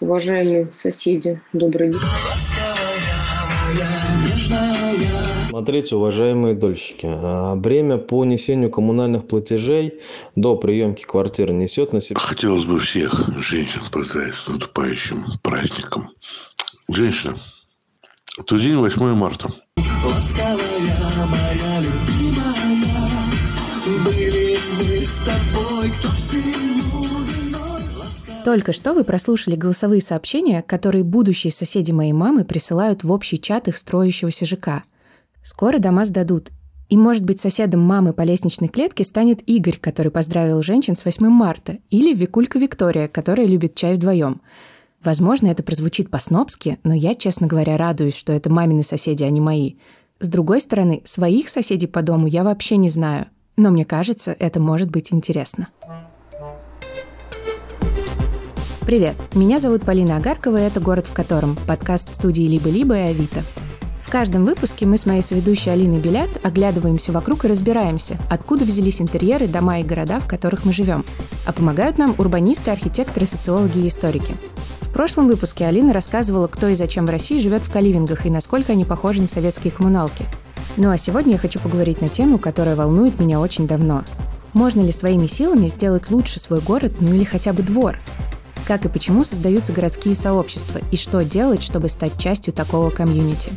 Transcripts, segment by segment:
Уважаемые соседи, добрый день. Смотрите, уважаемые дольщики, а, бремя по несению коммунальных платежей до приемки квартиры несет на себя... Хотелось бы всех женщин поздравить с наступающим праздником. Женщина, это день 8 марта. Ласковая моя любимая, были мы с тобой, кто только что вы прослушали голосовые сообщения, которые будущие соседи моей мамы присылают в общий чат их строящегося ЖК. Скоро дома сдадут. И, может быть, соседом мамы по лестничной клетке станет Игорь, который поздравил женщин с 8 марта, или Викулька Виктория, которая любит чай вдвоем. Возможно, это прозвучит по-снобски, но я, честно говоря, радуюсь, что это мамины соседи, а не мои. С другой стороны, своих соседей по дому я вообще не знаю, но мне кажется, это может быть интересно. Привет, меня зовут Полина Агаркова, и это «Город в котором» — подкаст студии «Либо-либо» и «Авито». В каждом выпуске мы с моей соведущей Алиной Белят оглядываемся вокруг и разбираемся, откуда взялись интерьеры, дома и города, в которых мы живем. А помогают нам урбанисты, архитекторы, социологи и историки. В прошлом выпуске Алина рассказывала, кто и зачем в России живет в каливингах и насколько они похожи на советские коммуналки. Ну а сегодня я хочу поговорить на тему, которая волнует меня очень давно. Можно ли своими силами сделать лучше свой город, ну или хотя бы двор? Как и почему создаются городские сообщества и что делать, чтобы стать частью такого комьюнити?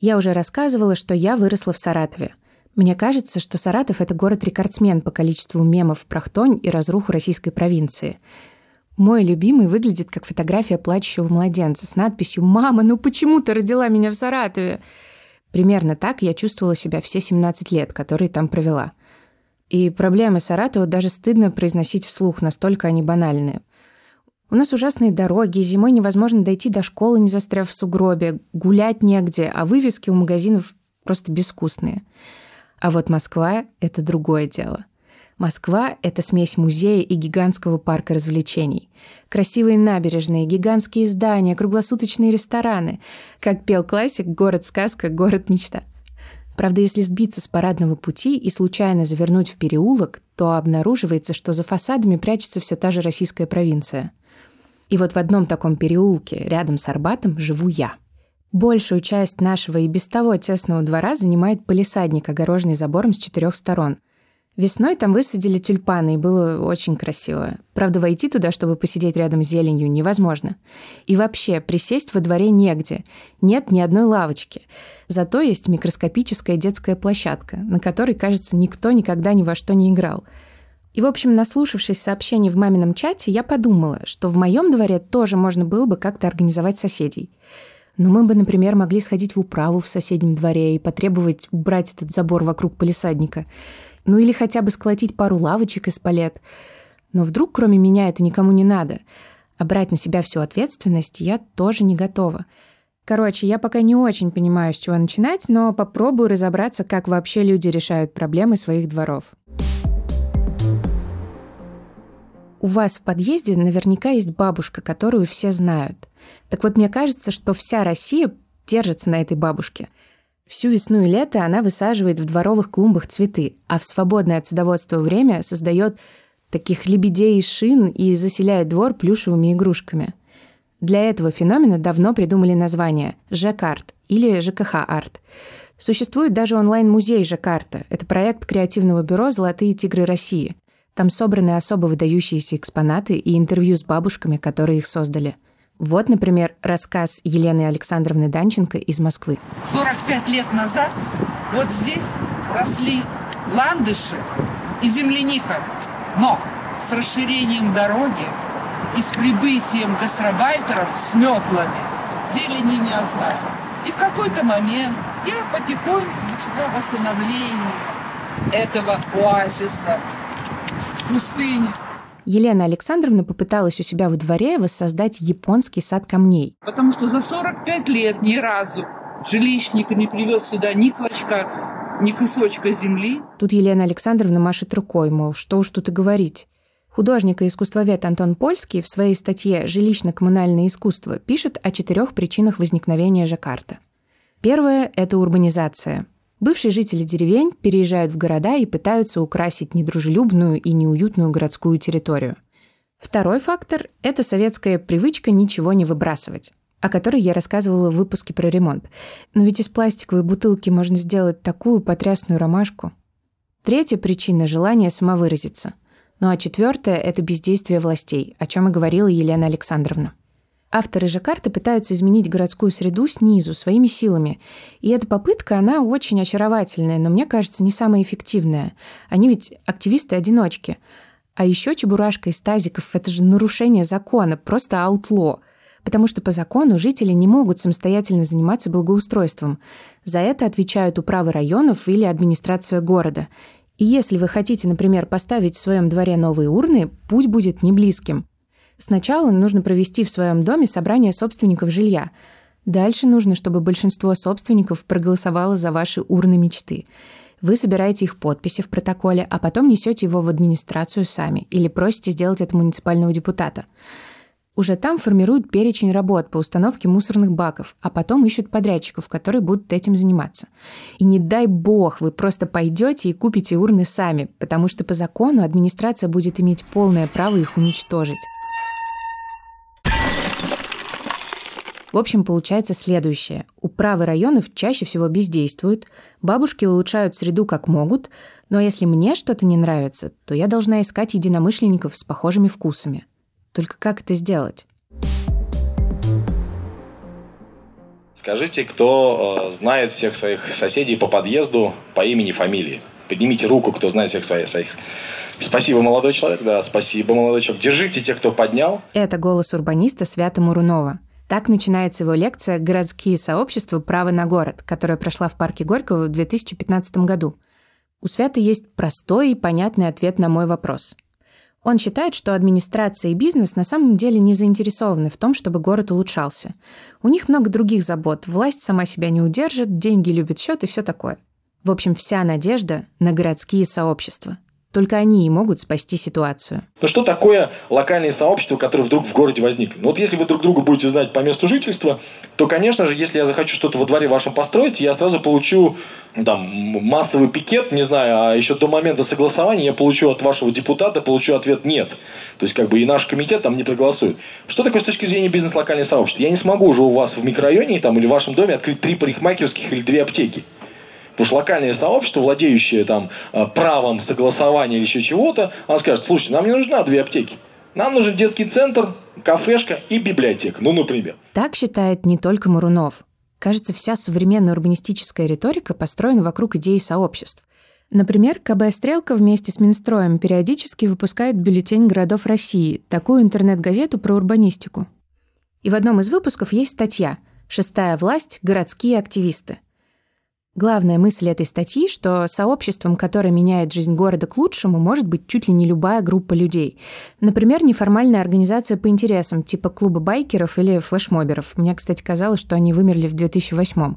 Я уже рассказывала, что я выросла в Саратове. Мне кажется, что Саратов — это город-рекордсмен по количеству мемов про хтонь и разруху российской провинции. Мой любимый выглядит как фотография плачущего младенца с надписью «Мама, ну почему ты родила меня в Саратове?» Примерно так я чувствовала себя все 17 лет, которые там провела. И проблемы Саратова даже стыдно произносить вслух, настолько они банальные. У нас ужасные дороги, зимой невозможно дойти до школы, не застряв в сугробе, гулять негде, а вывески у магазинов просто безвкусные. А вот Москва — это другое дело. Москва — это смесь музея и гигантского парка развлечений. Красивые набережные, гигантские здания, круглосуточные рестораны. Как пел классик «Город-сказка, город-мечта». Правда, если сбиться с парадного пути и случайно завернуть в переулок, то обнаруживается, что за фасадами прячется все та же российская провинция — и вот в одном таком переулке рядом с Арбатом живу я. Большую часть нашего и без того тесного двора занимает полисадник, огороженный забором с четырех сторон. Весной там высадили тюльпаны, и было очень красиво. Правда, войти туда, чтобы посидеть рядом с зеленью, невозможно. И вообще, присесть во дворе негде. Нет ни одной лавочки. Зато есть микроскопическая детская площадка, на которой, кажется, никто никогда ни во что не играл — и, в общем, наслушавшись сообщений в мамином чате, я подумала, что в моем дворе тоже можно было бы как-то организовать соседей. Но мы бы, например, могли сходить в управу в соседнем дворе и потребовать убрать этот забор вокруг полисадника. Ну или хотя бы сколотить пару лавочек из палет. Но вдруг, кроме меня, это никому не надо. А брать на себя всю ответственность я тоже не готова. Короче, я пока не очень понимаю, с чего начинать, но попробую разобраться, как вообще люди решают проблемы своих дворов. У вас в подъезде наверняка есть бабушка, которую все знают. Так вот, мне кажется, что вся Россия держится на этой бабушке. Всю весну и лето она высаживает в дворовых клумбах цветы, а в свободное от садоводства время создает таких лебедей и шин и заселяет двор плюшевыми игрушками. Для этого феномена давно придумали название «ЖКарт» или «ЖКХ-арт». Существует даже онлайн-музей ЖКарта. Это проект креативного бюро «Золотые тигры России». Там собраны особо выдающиеся экспонаты и интервью с бабушками, которые их создали. Вот, например, рассказ Елены Александровны Данченко из Москвы. 45 лет назад вот здесь росли ландыши и земляника. Но с расширением дороги и с прибытием гастробайтеров с метлами зелени не осталось. И в какой-то момент я потихоньку начала восстановление этого оазиса пустыне. Елена Александровна попыталась у себя во дворе воссоздать японский сад камней. Потому что за 45 лет ни разу жилищник не привез сюда ни клочка, ни кусочка земли. Тут Елена Александровна машет рукой, мол, что уж тут и говорить. Художник и искусствовед Антон Польский в своей статье «Жилищно-коммунальное искусство» пишет о четырех причинах возникновения Жакарта. Первое – это урбанизация. Бывшие жители деревень переезжают в города и пытаются украсить недружелюбную и неуютную городскую территорию. Второй фактор – это советская привычка ничего не выбрасывать о которой я рассказывала в выпуске про ремонт. Но ведь из пластиковой бутылки можно сделать такую потрясную ромашку. Третья причина – желание самовыразиться. Ну а четвертая – это бездействие властей, о чем и говорила Елена Александровна. Авторы Жакарты пытаются изменить городскую среду снизу, своими силами. И эта попытка, она очень очаровательная, но мне кажется, не самая эффективная. Они ведь активисты-одиночки. А еще чебурашка из тазиков – это же нарушение закона, просто аутло. Потому что по закону жители не могут самостоятельно заниматься благоустройством. За это отвечают управы районов или администрация города. И если вы хотите, например, поставить в своем дворе новые урны, путь будет не близким. Сначала нужно провести в своем доме собрание собственников жилья. Дальше нужно, чтобы большинство собственников проголосовало за ваши урны мечты. Вы собираете их подписи в протоколе, а потом несете его в администрацию сами или просите сделать это муниципального депутата. Уже там формируют перечень работ по установке мусорных баков, а потом ищут подрядчиков, которые будут этим заниматься. И не дай бог, вы просто пойдете и купите урны сами, потому что по закону администрация будет иметь полное право их уничтожить. В общем, получается следующее. Управы районов чаще всего бездействуют, бабушки улучшают среду как могут, но если мне что-то не нравится, то я должна искать единомышленников с похожими вкусами. Только как это сделать? Скажите, кто э, знает всех своих соседей по подъезду по имени, фамилии? Поднимите руку, кто знает всех своих. своих. Спасибо, молодой человек, да, спасибо, молодой человек. Держите тех, кто поднял. Это голос урбаниста Свята Мурунова. Так начинается его лекция «Городские сообщества. Право на город», которая прошла в парке Горького в 2015 году. У Свята есть простой и понятный ответ на мой вопрос. Он считает, что администрация и бизнес на самом деле не заинтересованы в том, чтобы город улучшался. У них много других забот, власть сама себя не удержит, деньги любят счет и все такое. В общем, вся надежда на городские сообщества – только они и могут спасти ситуацию. Ну что такое локальные сообщества, которые вдруг в городе возникли? Ну вот если вы друг друга будете знать по месту жительства, то, конечно же, если я захочу что-то во дворе вашем построить, я сразу получу там, массовый пикет, не знаю, а еще до момента согласования я получу от вашего депутата, получу ответ «нет». То есть, как бы и наш комитет там не проголосует. Что такое с точки зрения бизнес-локальных сообществ? Я не смогу уже у вас в микрорайоне там, или в вашем доме открыть три парикмахерских или две аптеки. Потому что локальное сообщество, владеющее там э, правом согласования или еще чего-то, оно скажет, слушайте, нам не нужна две аптеки. Нам нужен детский центр, кафешка и библиотека. Ну, например. Так считает не только Мурунов. Кажется, вся современная урбанистическая риторика построена вокруг идеи сообществ. Например, КБ «Стрелка» вместе с Минстроем периодически выпускает бюллетень городов России, такую интернет-газету про урбанистику. И в одном из выпусков есть статья «Шестая власть. Городские активисты». Главная мысль этой статьи, что сообществом, которое меняет жизнь города к лучшему, может быть чуть ли не любая группа людей. Например, неформальная организация по интересам, типа клуба байкеров или флешмоберов. Мне, кстати, казалось, что они вымерли в 2008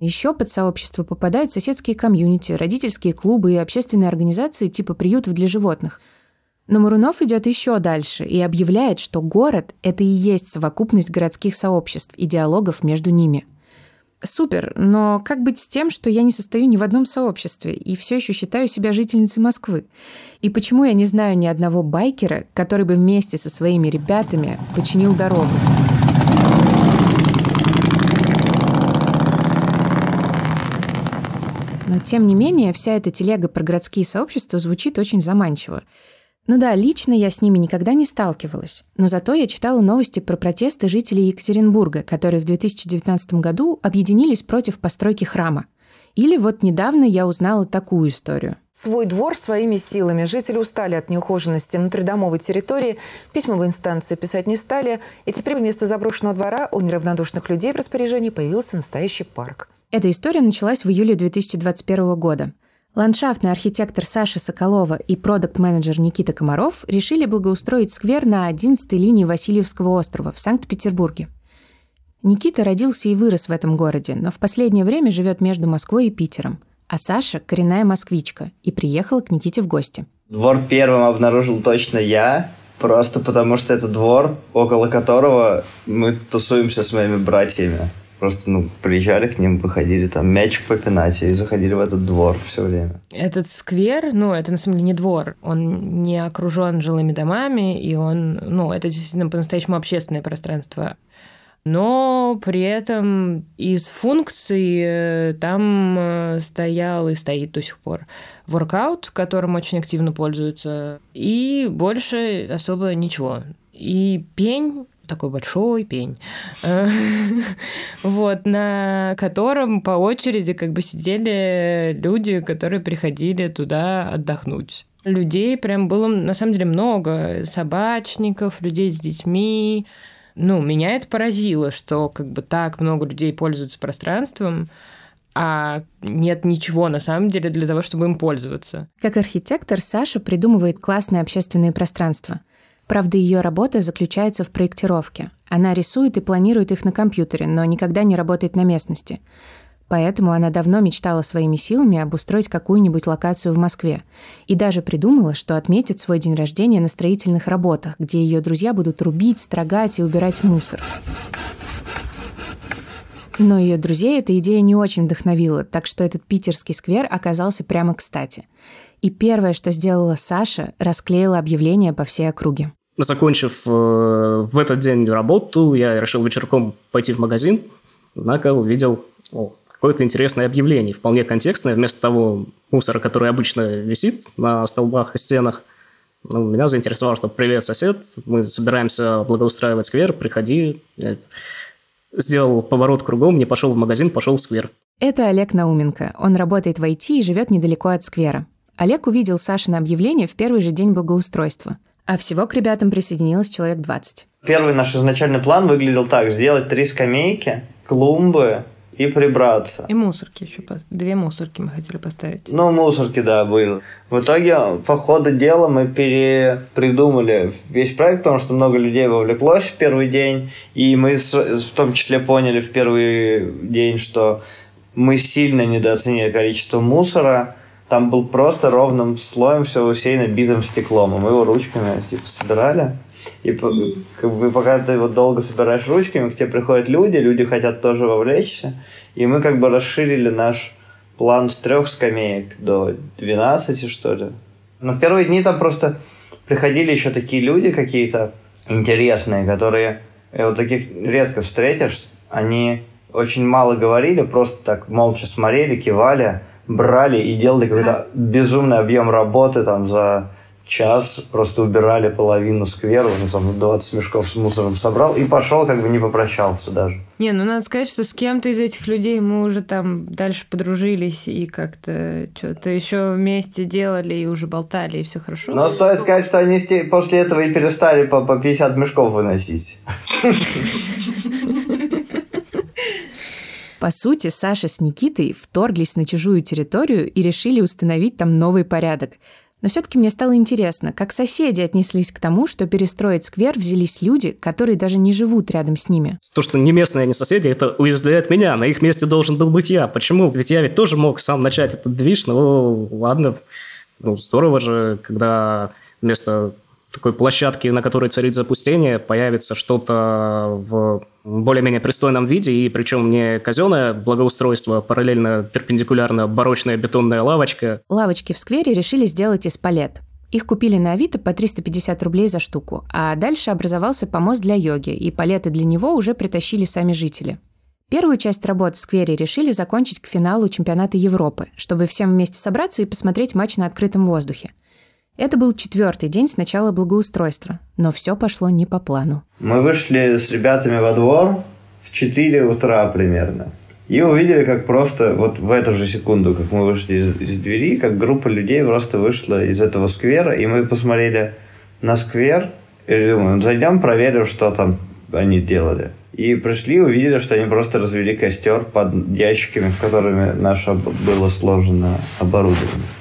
еще под сообщество попадают соседские комьюнити, родительские клубы и общественные организации типа приютов для животных. Но Мурунов идет еще дальше и объявляет, что город — это и есть совокупность городских сообществ и диалогов между ними — Супер, но как быть с тем, что я не состою ни в одном сообществе и все еще считаю себя жительницей Москвы? И почему я не знаю ни одного байкера, который бы вместе со своими ребятами починил дорогу? Но тем не менее, вся эта телега про городские сообщества звучит очень заманчиво. Ну да, лично я с ними никогда не сталкивалась, но зато я читала новости про протесты жителей Екатеринбурга, которые в 2019 году объединились против постройки храма. Или вот недавно я узнала такую историю. Свой двор своими силами. Жители устали от неухоженности внутридомовой территории, письма в инстанции писать не стали, и теперь вместо заброшенного двора у неравнодушных людей в распоряжении появился настоящий парк. Эта история началась в июле 2021 года. Ландшафтный архитектор Саша Соколова и продукт-менеджер Никита Комаров решили благоустроить сквер на 11-й линии Васильевского острова в Санкт-Петербурге. Никита родился и вырос в этом городе, но в последнее время живет между Москвой и Питером. А Саша – коренная москвичка и приехала к Никите в гости. Двор первым обнаружил точно я, просто потому что это двор, около которого мы тусуемся с моими братьями. Просто, ну, приезжали к ним, выходили там мячик попинать и заходили в этот двор все время. Этот сквер, ну, это на самом деле не двор. Он не окружен жилыми домами, и он, ну, это действительно по-настоящему общественное пространство. Но при этом из функций э, там э, стоял и стоит до сих пор воркаут, которым очень активно пользуются, и больше особо ничего. И пень такой большой пень, э, вот, на котором по очереди как бы сидели люди, которые приходили туда отдохнуть. Людей прям было на самом деле много, собачников, людей с детьми. Ну, меня это поразило, что как бы так много людей пользуются пространством, а нет ничего на самом деле для того, чтобы им пользоваться. Как архитектор, Саша придумывает классные общественные пространства. Правда, ее работа заключается в проектировке. Она рисует и планирует их на компьютере, но никогда не работает на местности. Поэтому она давно мечтала своими силами обустроить какую-нибудь локацию в Москве. И даже придумала, что отметит свой день рождения на строительных работах, где ее друзья будут рубить, строгать и убирать мусор. Но ее друзей эта идея не очень вдохновила, так что этот питерский сквер оказался прямо кстати. И первое, что сделала Саша, расклеила объявление по всей округе. Закончив э, в этот день работу, я решил вечерком пойти в магазин, однако увидел о, какое-то интересное объявление, вполне контекстное. Вместо того мусора, который обычно висит на столбах и стенах, ну, меня заинтересовало, что «Привет, сосед, мы собираемся благоустраивать сквер, приходи». Я сделал поворот кругом, не пошел в магазин, пошел в сквер. Это Олег Науменко. Он работает в IT и живет недалеко от сквера. Олег увидел Сашино объявление в первый же день благоустройства. А всего к ребятам присоединилось человек 20. Первый наш изначальный план выглядел так. Сделать три скамейки, клумбы и прибраться. И мусорки еще. Две мусорки мы хотели поставить. Ну, мусорки, да, были. В итоге, по ходу дела, мы перепридумали весь проект, потому что много людей вовлеклось в первый день. И мы в том числе поняли в первый день, что мы сильно недооценили количество мусора там был просто ровным слоем все усеяно битым стеклом, и мы его ручками типа собирали. И как бы, пока ты его долго собираешь ручками, к тебе приходят люди, люди хотят тоже вовлечься, и мы как бы расширили наш план с трех скамеек до 12, что ли. Но в первые дни там просто приходили еще такие люди какие-то интересные, которые и вот таких редко встретишь. Они очень мало говорили, просто так молча смотрели, кивали, брали и делали какой-то безумный объем работы там за час, просто убирали половину сквера, он там 20 мешков с мусором собрал и пошел, как бы не попрощался даже. Не, ну надо сказать, что с кем-то из этих людей мы уже там дальше подружились и как-то что-то еще вместе делали и уже болтали, и все хорошо. Но стоит сказать, что они после этого и перестали по, по 50 мешков выносить. По сути, Саша с Никитой вторглись на чужую территорию и решили установить там новый порядок. Но все-таки мне стало интересно, как соседи отнеслись к тому, что перестроить сквер взялись люди, которые даже не живут рядом с ними. То, что не местные, не соседи, это уязвляет меня. На их месте должен был быть я. Почему? Ведь я ведь тоже мог сам начать этот движ, но ладно. Ну, здорово же, когда вместо такой площадки, на которой царит запустение, появится что-то в более-менее пристойном виде, и причем не казенное благоустройство, параллельно перпендикулярно барочная бетонная лавочка. Лавочки в сквере решили сделать из палет. Их купили на Авито по 350 рублей за штуку, а дальше образовался помост для йоги, и палеты для него уже притащили сами жители. Первую часть работ в сквере решили закончить к финалу чемпионата Европы, чтобы всем вместе собраться и посмотреть матч на открытом воздухе – это был четвертый день с начала благоустройства, но все пошло не по плану. Мы вышли с ребятами во двор в 4 утра примерно. И увидели, как просто вот в эту же секунду, как мы вышли из, из двери, как группа людей просто вышла из этого сквера, и мы посмотрели на сквер, и думаем, зайдем, проверим, что там они делали. И пришли, увидели, что они просто развели костер под ящиками, в которыми наше было сложено оборудование.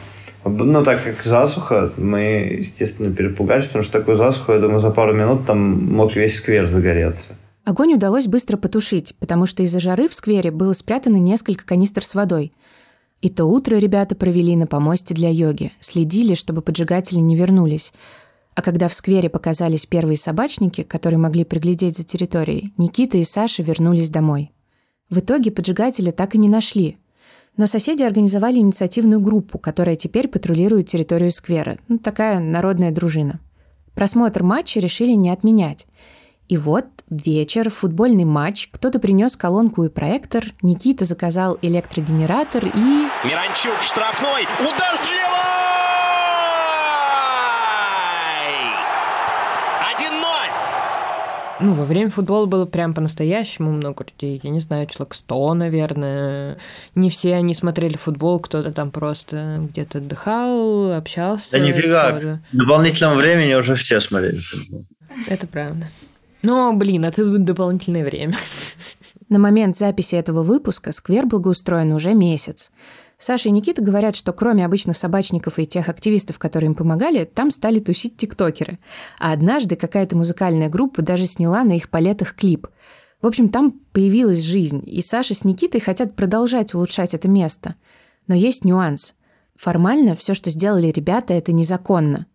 Ну, так как засуха, мы, естественно, перепугались, потому что такую засуху, я думаю, за пару минут там мог весь сквер загореться. Огонь удалось быстро потушить, потому что из-за жары в сквере было спрятано несколько канистр с водой. И то утро ребята провели на помосте для йоги, следили, чтобы поджигатели не вернулись. А когда в сквере показались первые собачники, которые могли приглядеть за территорией, Никита и Саша вернулись домой. В итоге поджигателя так и не нашли. Но соседи организовали инициативную группу, которая теперь патрулирует территорию сквера. Ну, такая народная дружина. Просмотр матча решили не отменять. И вот вечер, футбольный матч, кто-то принес колонку и проектор, Никита заказал электрогенератор и... Миранчук, штрафной, удар слева! 1-0! Ну, во время футбола было прям по-настоящему много людей. Я не знаю, человек 100, наверное. Не все они смотрели футбол, кто-то там просто где-то отдыхал, общался. Да нифига, в дополнительном времени уже все смотрели футбол. Это правда. Но, блин, это дополнительное время. На момент записи этого выпуска сквер благоустроен уже месяц. Саша и Никита говорят, что кроме обычных собачников и тех активистов, которые им помогали, там стали тусить тиктокеры. А однажды какая-то музыкальная группа даже сняла на их палетах клип. В общем, там появилась жизнь, и Саша с Никитой хотят продолжать улучшать это место. Но есть нюанс. Формально все, что сделали ребята, это незаконно.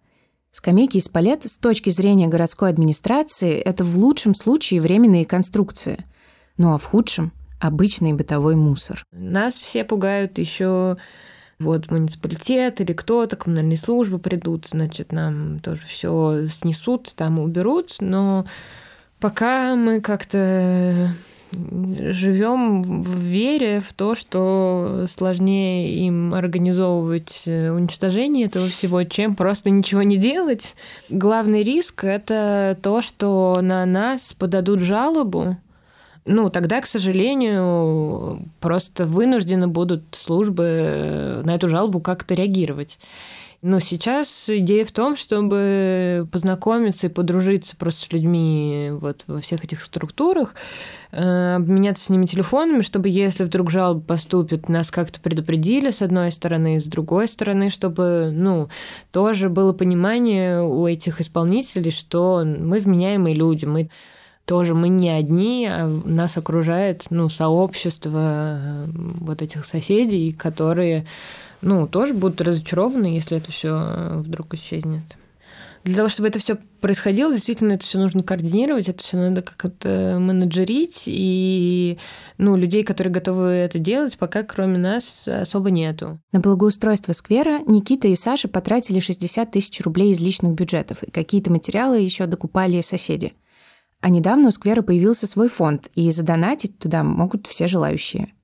Скамейки из палет с точки зрения городской администрации – это в лучшем случае временные конструкции, ну а в худшем – обычный бытовой мусор. Нас все пугают еще вот муниципалитет или кто-то, коммунальные службы придут, значит, нам тоже все снесут, там уберут, но пока мы как-то живем в вере в то, что сложнее им организовывать э, уничтожение этого всего, чем просто ничего не делать. Главный риск — это то, что на нас подадут жалобу, ну, тогда, к сожалению, просто вынуждены будут службы э, на эту жалобу как-то реагировать. Но сейчас идея в том, чтобы познакомиться и подружиться просто с людьми вот во всех этих структурах, э, обменяться с ними телефонами, чтобы если вдруг жалоба поступит, нас как-то предупредили с одной стороны, с другой стороны, чтобы, ну, тоже было понимание у этих исполнителей, что мы вменяемые люди, мы тоже мы не одни, а нас окружает ну, сообщество э, вот этих соседей, которые ну, тоже будут разочарованы, если это все э, вдруг исчезнет. Для того, чтобы это все происходило, действительно, это все нужно координировать, это все надо как-то менеджерить, и ну, людей, которые готовы это делать, пока кроме нас особо нету. На благоустройство сквера Никита и Саша потратили 60 тысяч рублей из личных бюджетов, и какие-то материалы еще докупали соседи. А недавно у сквера появился свой фонд, и задонатить туда могут все желающие.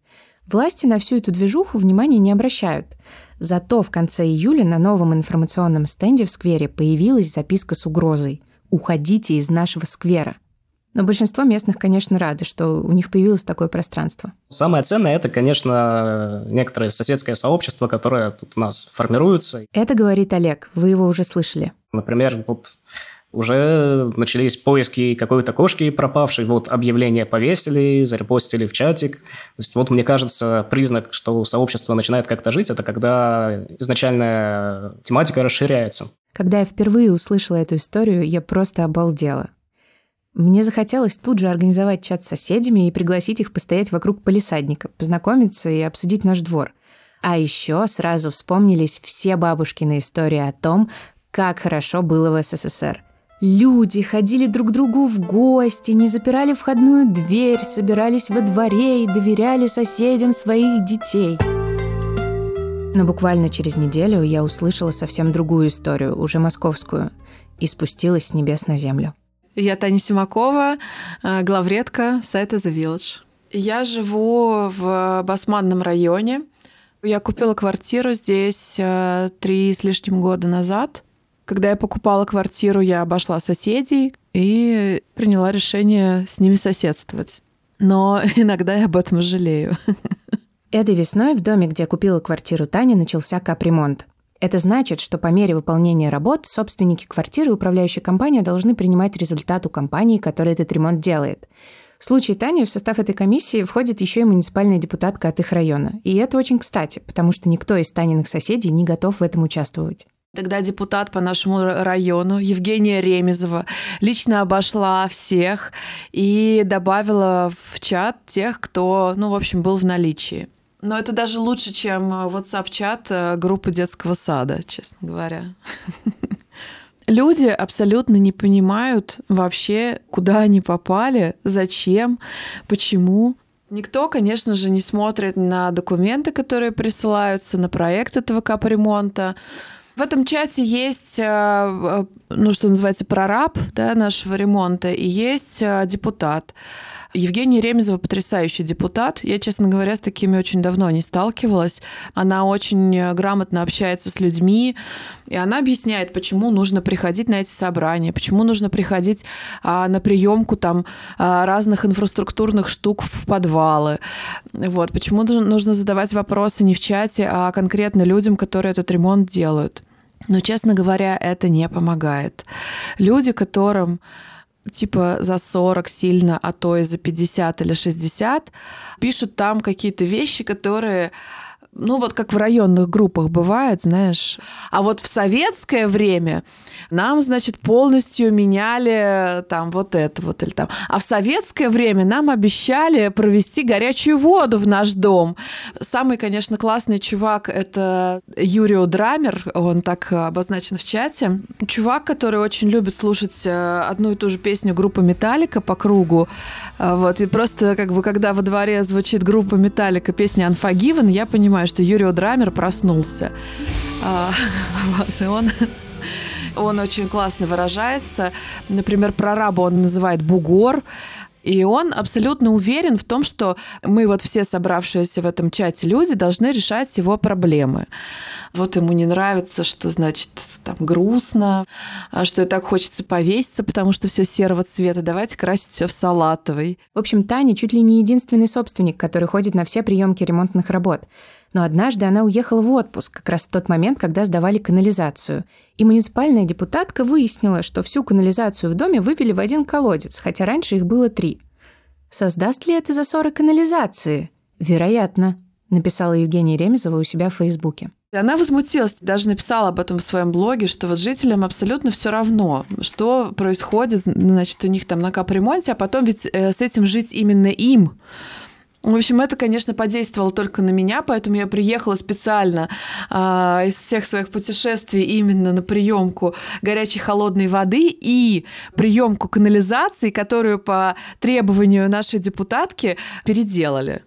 Власти на всю эту движуху внимания не обращают. Зато в конце июля на новом информационном стенде в сквере появилась записка с угрозой «Уходите из нашего сквера». Но большинство местных, конечно, рады, что у них появилось такое пространство. Самое ценное – это, конечно, некоторое соседское сообщество, которое тут у нас формируется. Это говорит Олег, вы его уже слышали. Например, вот уже начались поиски какой-то кошки пропавшей, вот объявление повесили, зарепостили в чатик. То есть вот мне кажется, признак, что сообщество начинает как-то жить, это когда изначальная тематика расширяется. Когда я впервые услышала эту историю, я просто обалдела. Мне захотелось тут же организовать чат с соседями и пригласить их постоять вокруг полисадника, познакомиться и обсудить наш двор. А еще сразу вспомнились все бабушкины истории о том, как хорошо было в СССР. Люди ходили друг к другу в гости, не запирали входную дверь, собирались во дворе и доверяли соседям своих детей. Но буквально через неделю я услышала совсем другую историю, уже московскую, и спустилась с небес на землю. Я Таня Симакова, э, главредка сайта The Village. Я живу в Басманном районе. Я купила квартиру здесь э, три с лишним года назад – когда я покупала квартиру, я обошла соседей и приняла решение с ними соседствовать. Но иногда я об этом жалею. Этой весной в доме, где купила квартиру Таня, начался капремонт. Это значит, что по мере выполнения работ собственники квартиры и управляющая компания должны принимать результат у компании, которая этот ремонт делает. В случае Тани в состав этой комиссии входит еще и муниципальная депутатка от их района. И это очень кстати, потому что никто из Таниных соседей не готов в этом участвовать. Тогда депутат по нашему району Евгения Ремезова лично обошла всех и добавила в чат тех, кто, ну, в общем, был в наличии. Но это даже лучше, чем WhatsApp-чат э, группы детского сада, честно говоря. Люди абсолютно не понимают вообще, куда они попали, зачем, почему. Никто, конечно же, не смотрит на документы, которые присылаются, на проект этого капремонта. В этом чате есть, э, э, ну, что называется, прораб да, нашего ремонта, и есть э, депутат. Евгения Ремезова потрясающий депутат. Я, честно говоря, с такими очень давно не сталкивалась. Она очень грамотно общается с людьми, и она объясняет, почему нужно приходить на эти собрания, почему нужно приходить а, на приемку там а, разных инфраструктурных штук в подвалы. Вот, почему нужно задавать вопросы не в чате, а конкретно людям, которые этот ремонт делают. Но, честно говоря, это не помогает. Люди, которым типа за 40 сильно, а то и за 50 или 60, пишут там какие-то вещи, которые ну вот как в районных группах бывает, знаешь. А вот в советское время нам, значит, полностью меняли там вот это вот или там. А в советское время нам обещали провести горячую воду в наш дом. Самый, конечно, классный чувак — это Юрио Драмер, он так обозначен в чате. Чувак, который очень любит слушать э, одну и ту же песню группы «Металлика» по кругу. Э, вот, и просто как бы когда во дворе звучит группа «Металлика» песня «Unforgiven», я понимаю, что Юрио Драмер проснулся. А, вот, и он он очень классно выражается. Например, прораба он называет бугор. И он абсолютно уверен в том, что мы вот все собравшиеся в этом чате люди должны решать его проблемы. Вот ему не нравится, что значит там грустно, а что и так хочется повеситься, потому что все серого цвета. Давайте красить все в салатовый. В общем, Таня чуть ли не единственный собственник, который ходит на все приемки ремонтных работ. Но однажды она уехала в отпуск, как раз в тот момент, когда сдавали канализацию. И муниципальная депутатка выяснила, что всю канализацию в доме вывели в один колодец, хотя раньше их было три. Создаст ли это засоры канализации? Вероятно, написала Евгения Ремезова у себя в Фейсбуке. Она возмутилась, даже написала об этом в своем блоге, что вот жителям абсолютно все равно, что происходит, значит, у них там на капремонте, а потом ведь э, с этим жить именно им. В общем, это, конечно, подействовало только на меня, поэтому я приехала специально э, из всех своих путешествий именно на приемку горячей холодной воды и приемку канализации, которую по требованию нашей депутатки переделали.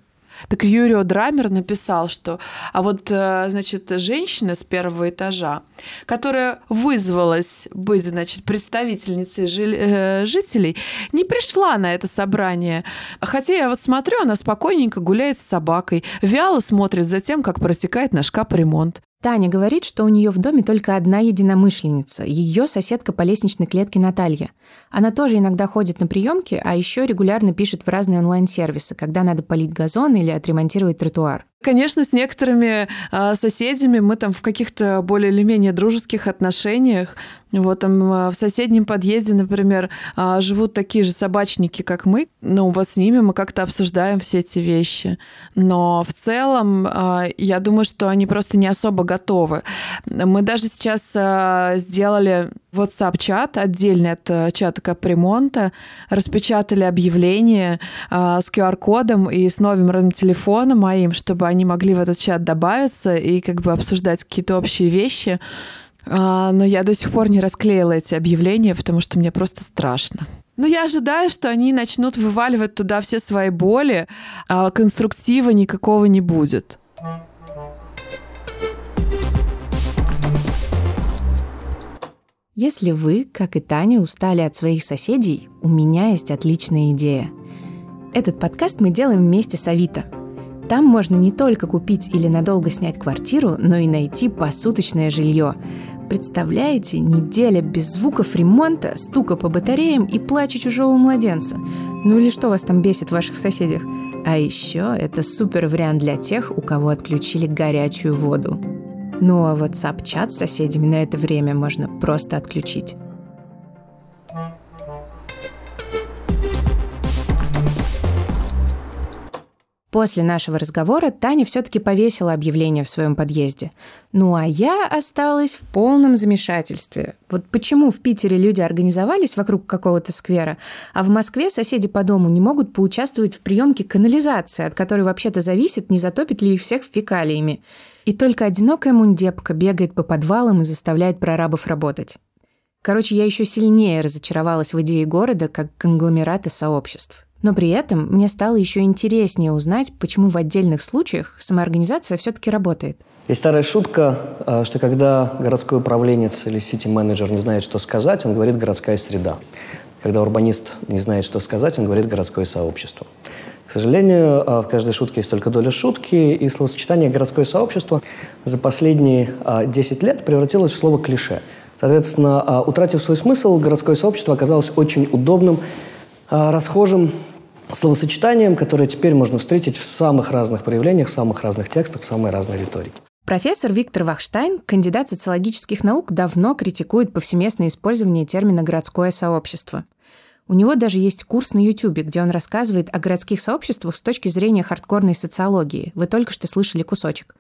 Так Юрио Драмер написал, что а вот, э, значит, женщина с первого этажа, которая вызвалась быть, значит, представительницей э, жителей, не пришла на это собрание. Хотя я вот смотрю, она спокойненько гуляет с собакой, вяло смотрит за тем, как протекает наш капремонт. Таня говорит, что у нее в доме только одна единомышленница, ее соседка по лестничной клетке Наталья. Она тоже иногда ходит на приемки, а еще регулярно пишет в разные онлайн-сервисы, когда надо полить газон или отремонтировать тротуар. Конечно, с некоторыми э, соседями мы там в каких-то более или менее дружеских отношениях. Вот там э, в соседнем подъезде, например, э, живут такие же собачники, как мы. Ну, вот с ними мы как-то обсуждаем все эти вещи. Но в целом, э, я думаю, что они просто не особо готовы. Мы даже сейчас э, сделали WhatsApp-чат, отдельный от э, чата капремонта, распечатали объявление э, с QR-кодом и с номером телефона моим, чтобы они могли в этот чат добавиться и как бы обсуждать какие-то общие вещи. А, но я до сих пор не расклеила эти объявления, потому что мне просто страшно. Но я ожидаю, что они начнут вываливать туда все свои боли, а конструктива никакого не будет. Если вы, как и Таня, устали от своих соседей, у меня есть отличная идея. Этот подкаст мы делаем вместе с Авито – там можно не только купить или надолго снять квартиру, но и найти посуточное жилье. Представляете, неделя без звуков ремонта, стука по батареям и плача чужого младенца. Ну или что вас там бесит в ваших соседях? А еще это супер вариант для тех, у кого отключили горячую воду. Ну а WhatsApp-чат с соседями на это время можно просто отключить. После нашего разговора Таня все-таки повесила объявление в своем подъезде. Ну а я осталась в полном замешательстве. Вот почему в Питере люди организовались вокруг какого-то сквера, а в Москве соседи по дому не могут поучаствовать в приемке канализации, от которой вообще-то зависит, не затопит ли их всех фекалиями. И только одинокая мундепка бегает по подвалам и заставляет прорабов работать. Короче, я еще сильнее разочаровалась в идее города как конгломерата сообществ. Но при этом мне стало еще интереснее узнать, почему в отдельных случаях самоорганизация все-таки работает. Есть старая шутка, э, что когда городской управленец или сити-менеджер не знает, что сказать, он говорит «городская среда». Когда урбанист не знает, что сказать, он говорит «городское сообщество». К сожалению, э, в каждой шутке есть только доля шутки, и словосочетание «городское сообщество» за последние 10 э, лет превратилось в слово «клише». Соответственно, утратив свой смысл, городское сообщество оказалось очень удобным, расхожим словосочетанием, которое теперь можно встретить в самых разных проявлениях, в самых разных текстах, в самой разной риторике. Профессор Виктор Вахштайн, кандидат социологических наук, давно критикует повсеместное использование термина «городское сообщество». У него даже есть курс на YouTube, где он рассказывает о городских сообществах с точки зрения хардкорной социологии. Вы только что слышали кусочек.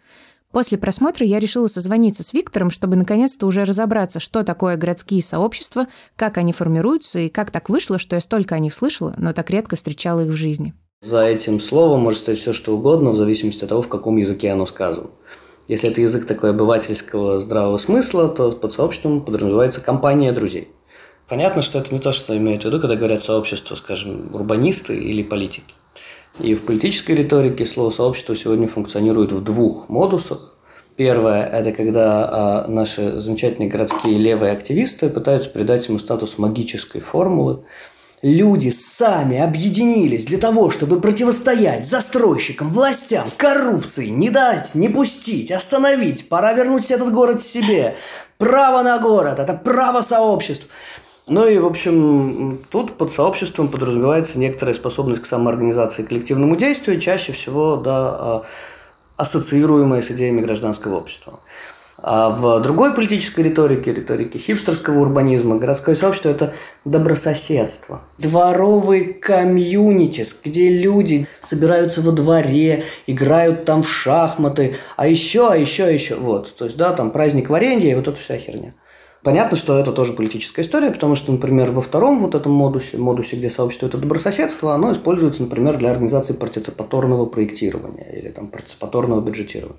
После просмотра я решила созвониться с Виктором, чтобы наконец-то уже разобраться, что такое городские сообщества, как они формируются и как так вышло, что я столько о них слышала, но так редко встречала их в жизни. За этим словом может стоять все, что угодно, в зависимости от того, в каком языке оно сказано. Если это язык такой обывательского здравого смысла, то под сообществом подразумевается компания друзей. Понятно, что это не то, что имеют в виду, когда говорят сообщество, скажем, урбанисты или политики. И в политической риторике слово «сообщество» сегодня функционирует в двух модусах. Первое – это когда а, наши замечательные городские левые активисты пытаются придать ему статус магической формулы. Люди сами объединились для того, чтобы противостоять застройщикам, властям, коррупции, не дать, не пустить, остановить. Пора вернуть этот город себе. Право на город – это право сообществ. Ну и, в общем, тут под сообществом подразумевается некоторая способность к самоорганизации коллективному действию, чаще всего да, а, ассоциируемая с идеями гражданского общества. А в другой политической риторике, риторике хипстерского урбанизма, городское сообщество – это добрососедство. Дворовый комьюнитис, где люди собираются во дворе, играют там в шахматы, а еще, а еще, а еще. Вот, то есть, да, там праздник варенья и вот эта вся херня. Понятно, что это тоже политическая история, потому что, например, во втором вот этом модусе, модусе, где сообщество – это добрососедство, оно используется, например, для организации партиципаторного проектирования или там, партиципаторного бюджетирования.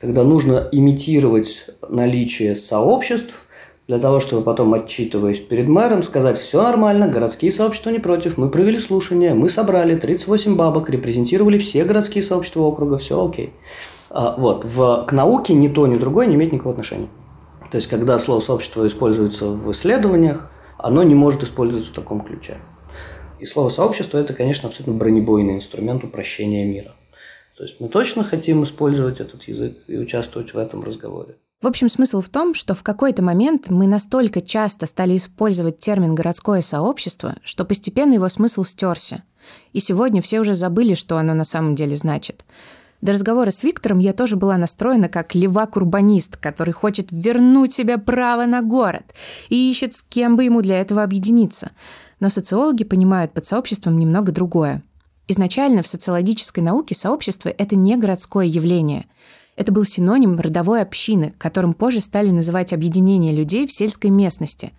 Когда нужно имитировать наличие сообществ для того, чтобы потом, отчитываясь перед мэром, сказать, все нормально, городские сообщества не против, мы провели слушание, мы собрали 38 бабок, репрезентировали все городские сообщества округа, все окей. А, вот. В, к науке ни то, ни другое не имеет никакого отношения. То есть, когда слово «сообщество» используется в исследованиях, оно не может использоваться в таком ключе. И слово «сообщество» – это, конечно, абсолютно бронебойный инструмент упрощения мира. То есть мы точно хотим использовать этот язык и участвовать в этом разговоре. В общем, смысл в том, что в какой-то момент мы настолько часто стали использовать термин «городское сообщество», что постепенно его смысл стерся. И сегодня все уже забыли, что оно на самом деле значит. До разговора с Виктором я тоже была настроена как левак-урбанист, который хочет вернуть себе право на город и ищет, с кем бы ему для этого объединиться. Но социологи понимают под сообществом немного другое. Изначально в социологической науке сообщество — это не городское явление. Это был синоним родовой общины, которым позже стали называть объединение людей в сельской местности.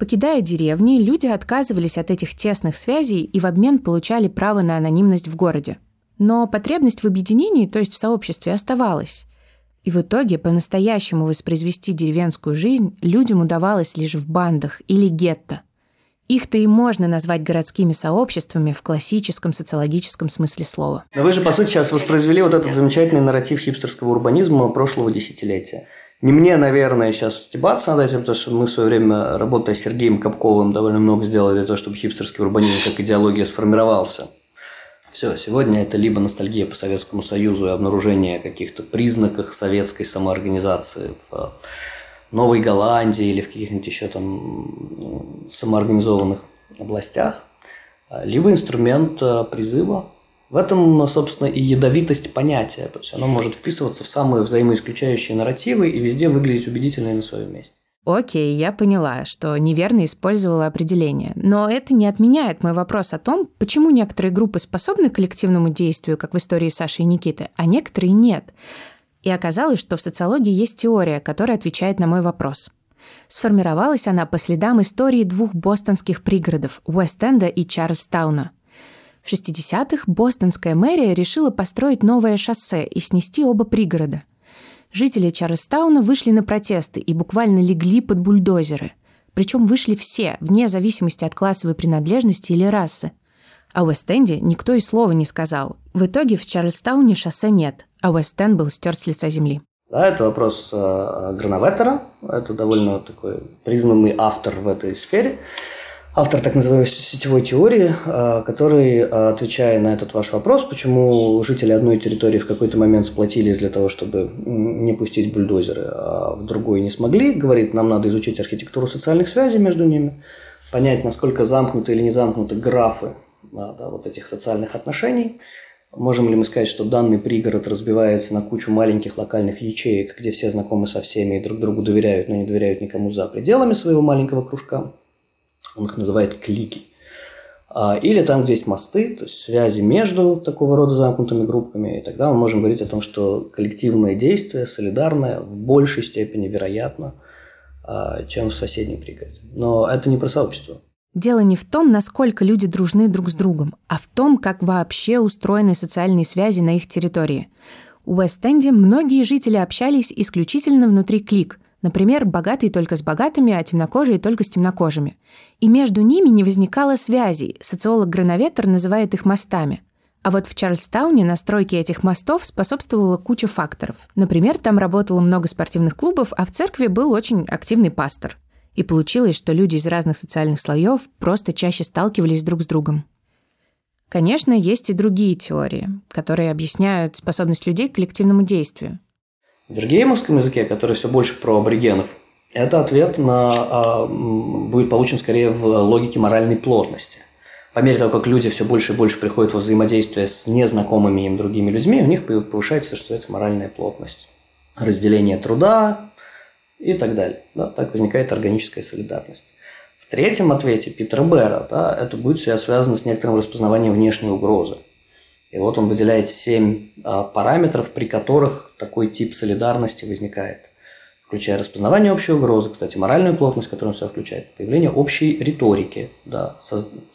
Покидая деревни, люди отказывались от этих тесных связей и в обмен получали право на анонимность в городе. Но потребность в объединении, то есть в сообществе, оставалась. И в итоге по-настоящему воспроизвести деревенскую жизнь людям удавалось лишь в бандах или гетто. Их-то и можно назвать городскими сообществами в классическом социологическом смысле слова. Но вы же, по сути, сейчас воспроизвели вот этот замечательный нарратив хипстерского урбанизма прошлого десятилетия. Не мне, наверное, сейчас стебаться над этим, потому что мы в свое время, работая с Сергеем Капковым, довольно много сделали для того, чтобы хипстерский урбанизм как идеология сформировался. Все, сегодня это либо ностальгия по Советскому Союзу и обнаружение каких-то признаков советской самоорганизации в э, Новой Голландии или в каких-нибудь еще там самоорганизованных областях, а, либо инструмент э, призыва. В этом, собственно, и ядовитость понятия, то есть оно может вписываться в самые взаимоисключающие нарративы и везде выглядеть убедительно и на своем месте. Окей, я поняла, что неверно использовала определение. Но это не отменяет мой вопрос о том, почему некоторые группы способны к коллективному действию, как в истории Саши и Никиты, а некоторые нет. И оказалось, что в социологии есть теория, которая отвечает на мой вопрос. Сформировалась она по следам истории двух бостонских пригородов – Уэст-Энда и Чарльстауна. В 60-х бостонская мэрия решила построить новое шоссе и снести оба пригорода – Жители Чарльстауна вышли на протесты и буквально легли под бульдозеры. Причем вышли все, вне зависимости от классовой принадлежности или расы. А в Уэст-Энде никто и слова не сказал. В итоге в Чарльстауне шоссе нет, а Уэст-Энд был стерт с лица земли. Да, это вопрос э, Грановеттера. Это довольно такой признанный автор в этой сфере. Автор так называемой сетевой теории, э, который, отвечая на этот ваш вопрос, почему жители одной территории в какой-то момент сплотились для того, чтобы не пустить бульдозеры, а в другой не смогли, говорит, нам надо изучить архитектуру социальных связей между ними, понять, насколько замкнуты или не замкнуты графы да, вот этих социальных отношений. Можем ли мы сказать, что данный пригород разбивается на кучу маленьких локальных ячеек, где все знакомы со всеми и друг другу доверяют, но не доверяют никому за пределами своего маленького кружка? Он их называет клики. А, или там, где есть мосты, то есть связи между такого рода замкнутыми группами, и тогда мы можем говорить о том, что коллективное действие, солидарное, в большей степени вероятно, а, чем в соседнем пригороде. Но это не про сообщество. Дело не в том, насколько люди дружны друг с другом, а в том, как вообще устроены социальные связи на их территории. У Уэст-Энде многие жители общались исключительно внутри клик. Например, богатые только с богатыми, а темнокожие только с темнокожими. И между ними не возникало связей. Социолог Грановетер называет их мостами. А вот в Чарльстауне настройке этих мостов способствовала куча факторов. Например, там работало много спортивных клубов, а в церкви был очень активный пастор – и получилось, что люди из разных социальных слоев просто чаще сталкивались друг с другом. Конечно, есть и другие теории, которые объясняют способность людей к коллективному действию. Вергеймовском языке, который все больше про аборигенов, это ответ на, а, будет получен скорее в логике моральной плотности. По мере того, как люди все больше и больше приходят во взаимодействие с незнакомыми им другими людьми, у них повышается, что называется, моральная плотность. Разделение труда, и так далее. Да, так возникает органическая солидарность. В третьем ответе Питера Бера да, это будет связано с некоторым распознаванием внешней угрозы. И вот он выделяет семь а, параметров, при которых такой тип солидарности возникает. Включая распознавание общей угрозы, кстати, моральную плотность, которую он сюда включает, появление общей риторики, да,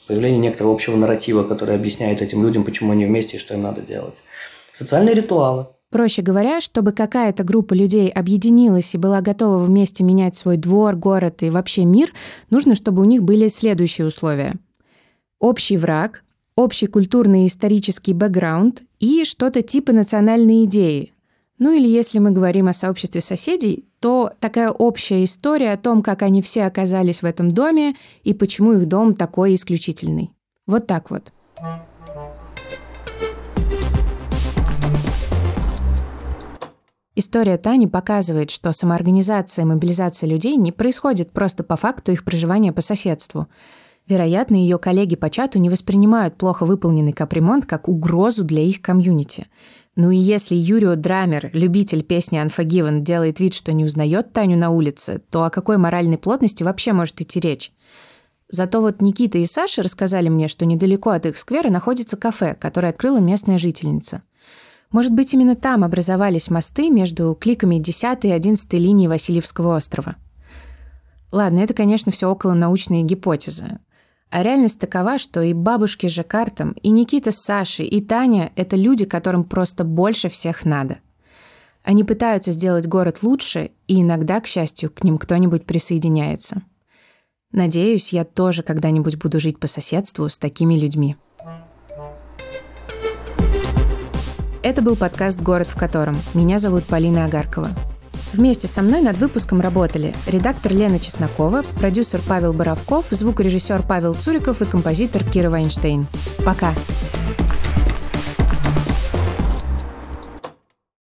появление некоторого общего нарратива, который объясняет этим людям, почему они вместе и что им надо делать. Социальные ритуалы, Проще говоря, чтобы какая-то группа людей объединилась и была готова вместе менять свой двор, город и вообще мир, нужно, чтобы у них были следующие условия. Общий враг, общий культурный и исторический бэкграунд и что-то типа национальной идеи. Ну или если мы говорим о сообществе соседей, то такая общая история о том, как они все оказались в этом доме и почему их дом такой исключительный. Вот так вот. История Тани показывает, что самоорганизация и мобилизация людей не происходит просто по факту их проживания по соседству. Вероятно, ее коллеги по чату не воспринимают плохо выполненный капремонт как угрозу для их комьюнити. Ну и если Юрио Драмер, любитель песни Unforgiven, делает вид, что не узнает Таню на улице, то о какой моральной плотности вообще может идти речь? Зато вот Никита и Саша рассказали мне, что недалеко от их сквера находится кафе, которое открыла местная жительница – может быть, именно там образовались мосты между кликами 10 и 11 линии Васильевского острова. Ладно, это, конечно, все около научные гипотезы. А реальность такова, что и бабушки с Жакартом, и Никита с Сашей, и Таня — это люди, которым просто больше всех надо. Они пытаются сделать город лучше, и иногда, к счастью, к ним кто-нибудь присоединяется. Надеюсь, я тоже когда-нибудь буду жить по соседству с такими людьми. Это был подкаст «Город в котором». Меня зовут Полина Агаркова. Вместе со мной над выпуском работали редактор Лена Чеснокова, продюсер Павел Боровков, звукорежиссер Павел Цуриков и композитор Кира Вайнштейн. Пока! Пока!